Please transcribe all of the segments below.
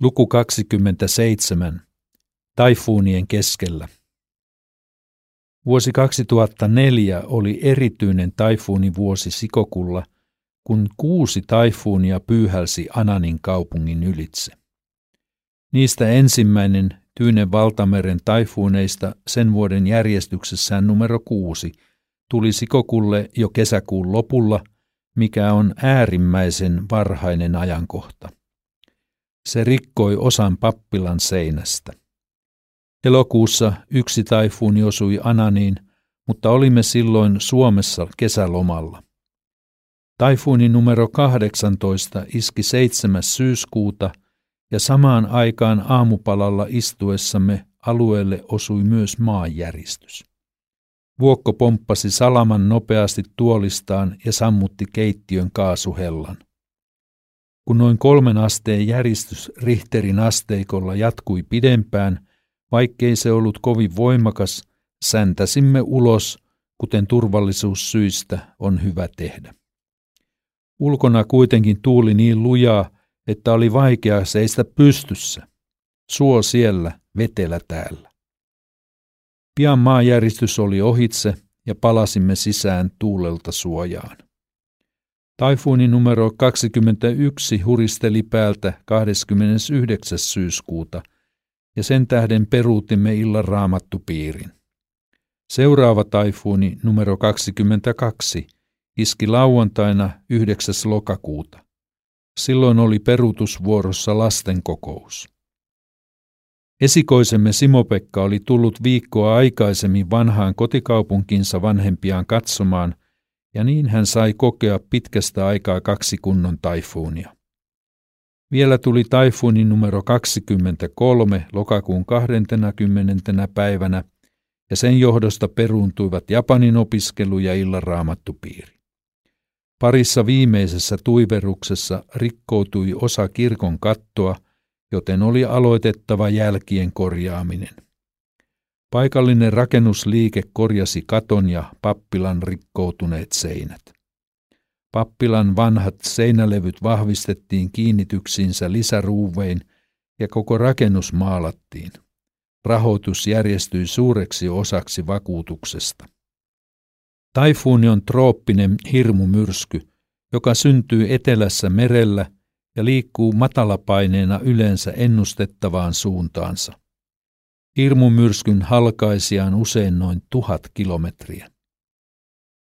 Luku 27. Taifuunien keskellä. Vuosi 2004 oli erityinen taifuunivuosi Sikokulla, kun kuusi taifuunia pyyhälsi Ananin kaupungin ylitse. Niistä ensimmäinen Tyynen valtameren taifuuneista sen vuoden järjestyksessään numero kuusi tuli Sikokulle jo kesäkuun lopulla, mikä on äärimmäisen varhainen ajankohta. Se rikkoi osan pappilan seinästä. Elokuussa yksi taifuuni osui Ananiin, mutta olimme silloin Suomessa kesälomalla. Taifuuni numero 18 iski 7. syyskuuta ja samaan aikaan aamupalalla istuessamme alueelle osui myös maanjäristys. Vuokko pomppasi salaman nopeasti tuolistaan ja sammutti keittiön kaasuhellan. Kun noin kolmen asteen järistys Richterin asteikolla jatkui pidempään, vaikkei se ollut kovin voimakas, säntäsimme ulos, kuten turvallisuussyistä on hyvä tehdä. Ulkona kuitenkin tuuli niin lujaa, että oli vaikea seistä pystyssä. Suo siellä, vetelä täällä. Pian maanjäristys oli ohitse ja palasimme sisään tuulelta suojaan. Taifuuni numero 21 huristeli päältä 29. syyskuuta, ja sen tähden peruutimme illan raamattupiirin. Seuraava taifuuni numero 22 iski lauantaina 9. lokakuuta. Silloin oli peruutusvuorossa lastenkokous. Esikoisemme Simopekka oli tullut viikkoa aikaisemmin vanhaan kotikaupunkinsa vanhempiaan katsomaan – ja niin hän sai kokea pitkästä aikaa kaksi kunnon taifuunia. Vielä tuli taifuuni numero 23 lokakuun 20. päivänä, ja sen johdosta peruuntuivat Japanin opiskelu ja illan raamattupiiri. Parissa viimeisessä tuiveruksessa rikkoutui osa kirkon kattoa, joten oli aloitettava jälkien korjaaminen. Paikallinen rakennusliike korjasi katon ja pappilan rikkoutuneet seinät. Pappilan vanhat seinälevyt vahvistettiin kiinnityksiinsä lisäruuvein ja koko rakennus maalattiin. Rahoitus järjestyi suureksi osaksi vakuutuksesta. Taifuuni on trooppinen hirmumyrsky, joka syntyy etelässä merellä ja liikkuu matalapaineena yleensä ennustettavaan suuntaansa. Hirmumyrskyn halkaisiaan usein noin tuhat kilometriä.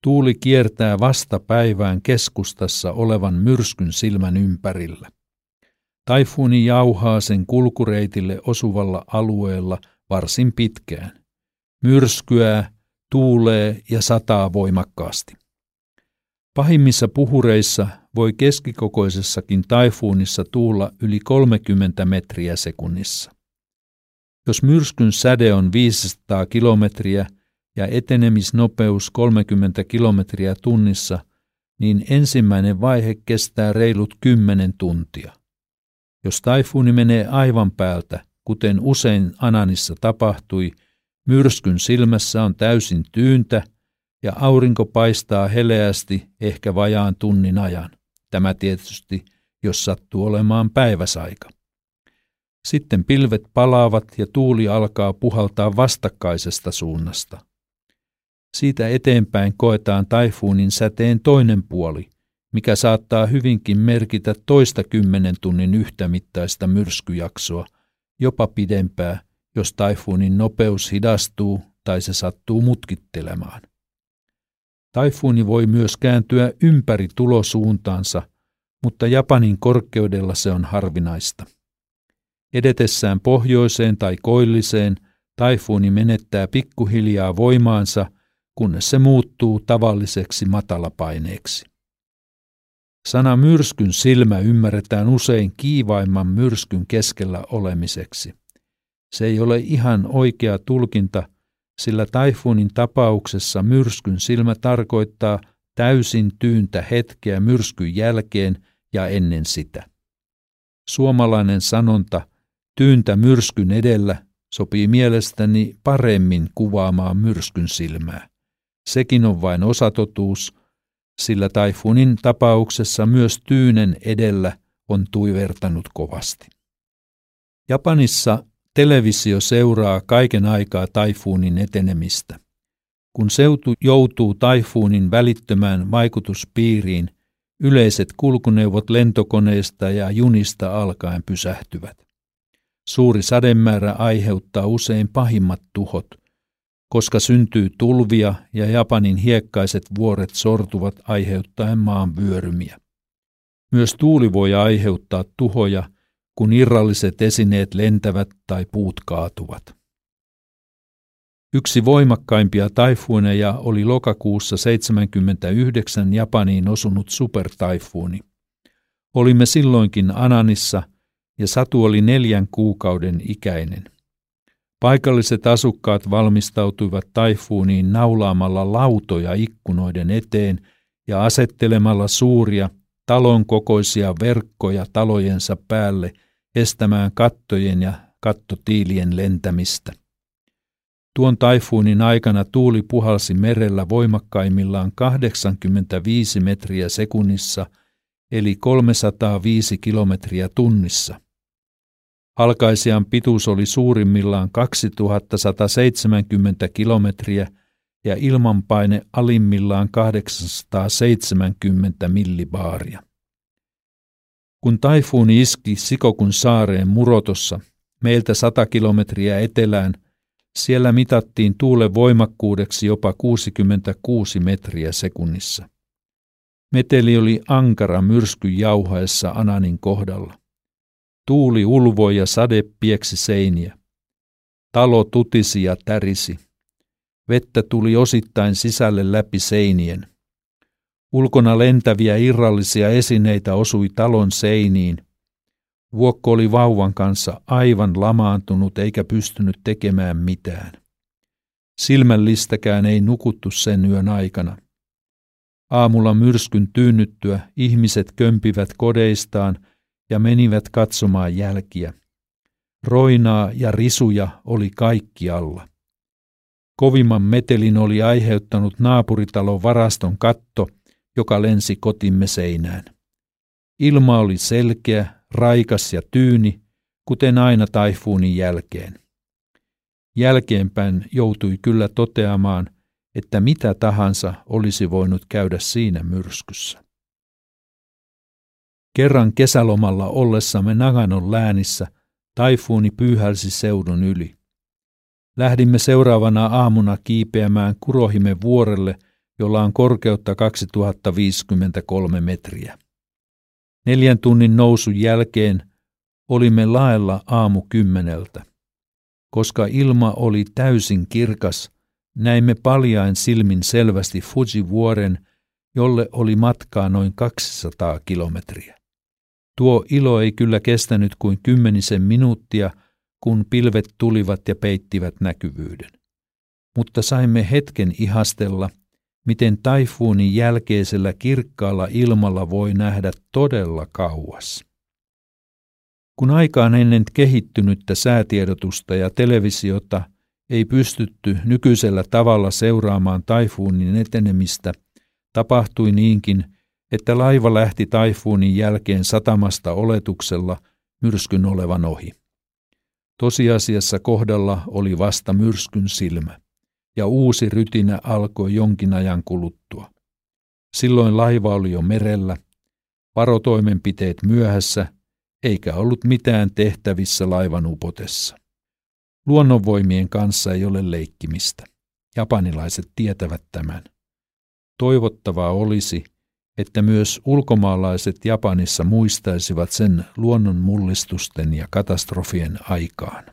Tuuli kiertää vasta päivään keskustassa olevan myrskyn silmän ympärillä. Taifuuni jauhaa sen kulkureitille osuvalla alueella varsin pitkään. Myrskyää, tuulee ja sataa voimakkaasti. Pahimmissa puhureissa voi keskikokoisessakin taifuunissa tuulla yli 30 metriä sekunnissa. Jos myrskyn säde on 500 kilometriä ja etenemisnopeus 30 kilometriä tunnissa, niin ensimmäinen vaihe kestää reilut 10 tuntia. Jos taifuuni menee aivan päältä, kuten usein Ananissa tapahtui, myrskyn silmässä on täysin tyyntä ja aurinko paistaa heleästi ehkä vajaan tunnin ajan. Tämä tietysti, jos sattuu olemaan päiväsaika. Sitten pilvet palaavat ja tuuli alkaa puhaltaa vastakkaisesta suunnasta. Siitä eteenpäin koetaan taifuunin säteen toinen puoli, mikä saattaa hyvinkin merkitä toista kymmenen tunnin yhtämittaista myrskyjaksoa, jopa pidempää, jos taifuunin nopeus hidastuu tai se sattuu mutkittelemaan. Taifuuni voi myös kääntyä ympäri tulosuuntaansa, mutta Japanin korkeudella se on harvinaista. Edetessään pohjoiseen tai koilliseen taifuuni menettää pikkuhiljaa voimaansa, kunnes se muuttuu tavalliseksi matalapaineeksi. Sana myrskyn silmä ymmärretään usein kiivaimman myrskyn keskellä olemiseksi. Se ei ole ihan oikea tulkinta, sillä taifuunin tapauksessa myrskyn silmä tarkoittaa täysin tyyntä hetkeä myrskyn jälkeen ja ennen sitä. Suomalainen sanonta – tyyntä myrskyn edellä sopii mielestäni paremmin kuvaamaan myrskyn silmää. Sekin on vain osatotuus, sillä taifunin tapauksessa myös tyynen edellä on tuivertanut kovasti. Japanissa televisio seuraa kaiken aikaa taifuunin etenemistä. Kun seutu joutuu taifuunin välittömään vaikutuspiiriin, yleiset kulkuneuvot lentokoneista ja junista alkaen pysähtyvät. Suuri sademäärä aiheuttaa usein pahimmat tuhot, koska syntyy tulvia ja Japanin hiekkaiset vuoret sortuvat aiheuttaen maan vyörymiä. Myös tuuli voi aiheuttaa tuhoja, kun irralliset esineet lentävät tai puut kaatuvat. Yksi voimakkaimpia taifuuneja oli lokakuussa 79 Japaniin osunut supertaifuuni. Olimme silloinkin Ananissa ja Satu oli neljän kuukauden ikäinen. Paikalliset asukkaat valmistautuivat taifuuniin naulaamalla lautoja ikkunoiden eteen ja asettelemalla suuria talon kokoisia verkkoja talojensa päälle estämään kattojen ja kattotiilien lentämistä. Tuon taifuunin aikana tuuli puhalsi merellä voimakkaimmillaan 85 metriä sekunnissa, eli 305 kilometriä tunnissa. Halkaisijan pituus oli suurimmillaan 2170 kilometriä ja ilmanpaine alimmillaan 870 millibaaria. Kun taifuuni iski Sikokun saareen Murotossa, meiltä 100 kilometriä etelään – siellä mitattiin tuulen voimakkuudeksi jopa 66 metriä sekunnissa. Meteli oli ankara myrsky jauhaessa Ananin kohdalla. Tuuli ulvoi ja sade pieksi seiniä. Talo tutisi ja tärisi. Vettä tuli osittain sisälle läpi seinien. Ulkona lentäviä irrallisia esineitä osui talon seiniin, Vuokko oli vauvan kanssa aivan lamaantunut eikä pystynyt tekemään mitään. Silmällistäkään ei nukuttu sen yön aikana. Aamulla myrskyn tyynnyttyä ihmiset kömpivät kodeistaan ja menivät katsomaan jälkiä. Roinaa ja risuja oli kaikkialla. Kovimman metelin oli aiheuttanut naapuritalon varaston katto, joka lensi kotimme seinään. Ilma oli selkeä raikas ja tyyni, kuten aina taifuunin jälkeen. Jälkeenpäin joutui kyllä toteamaan, että mitä tahansa olisi voinut käydä siinä myrskyssä. Kerran kesälomalla ollessamme Naganon läänissä taifuuni pyyhälsi seudun yli. Lähdimme seuraavana aamuna kiipeämään Kurohime vuorelle, jolla on korkeutta 2053 metriä. Neljän tunnin nousun jälkeen olimme laella aamu kymmeneltä. Koska ilma oli täysin kirkas, näimme paljain silmin selvästi Fuji-vuoren, jolle oli matkaa noin 200 kilometriä. Tuo ilo ei kyllä kestänyt kuin kymmenisen minuuttia, kun pilvet tulivat ja peittivät näkyvyyden. Mutta saimme hetken ihastella – miten taifuunin jälkeisellä kirkkaalla ilmalla voi nähdä todella kauas. Kun aikaan ennen kehittynyttä säätiedotusta ja televisiota ei pystytty nykyisellä tavalla seuraamaan taifuunin etenemistä, tapahtui niinkin, että laiva lähti taifuunin jälkeen satamasta oletuksella myrskyn olevan ohi. Tosiasiassa kohdalla oli vasta myrskyn silmä ja uusi rytinä alkoi jonkin ajan kuluttua. Silloin laiva oli jo merellä, varotoimenpiteet myöhässä, eikä ollut mitään tehtävissä laivan upotessa. Luonnonvoimien kanssa ei ole leikkimistä. Japanilaiset tietävät tämän. Toivottavaa olisi, että myös ulkomaalaiset Japanissa muistaisivat sen luonnon mullistusten ja katastrofien aikaan.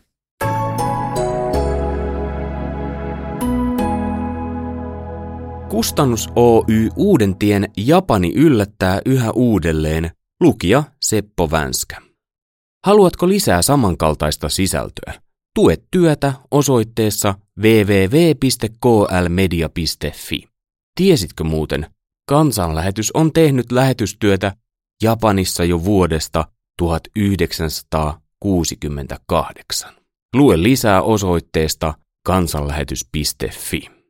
Kustannus Oy Uudentien Japani yllättää yhä uudelleen, lukija Seppo Vänskä. Haluatko lisää samankaltaista sisältöä? Tue työtä osoitteessa www.klmedia.fi. Tiesitkö muuten, kansanlähetys on tehnyt lähetystyötä Japanissa jo vuodesta 1968. Lue lisää osoitteesta kansanlähetys.fi.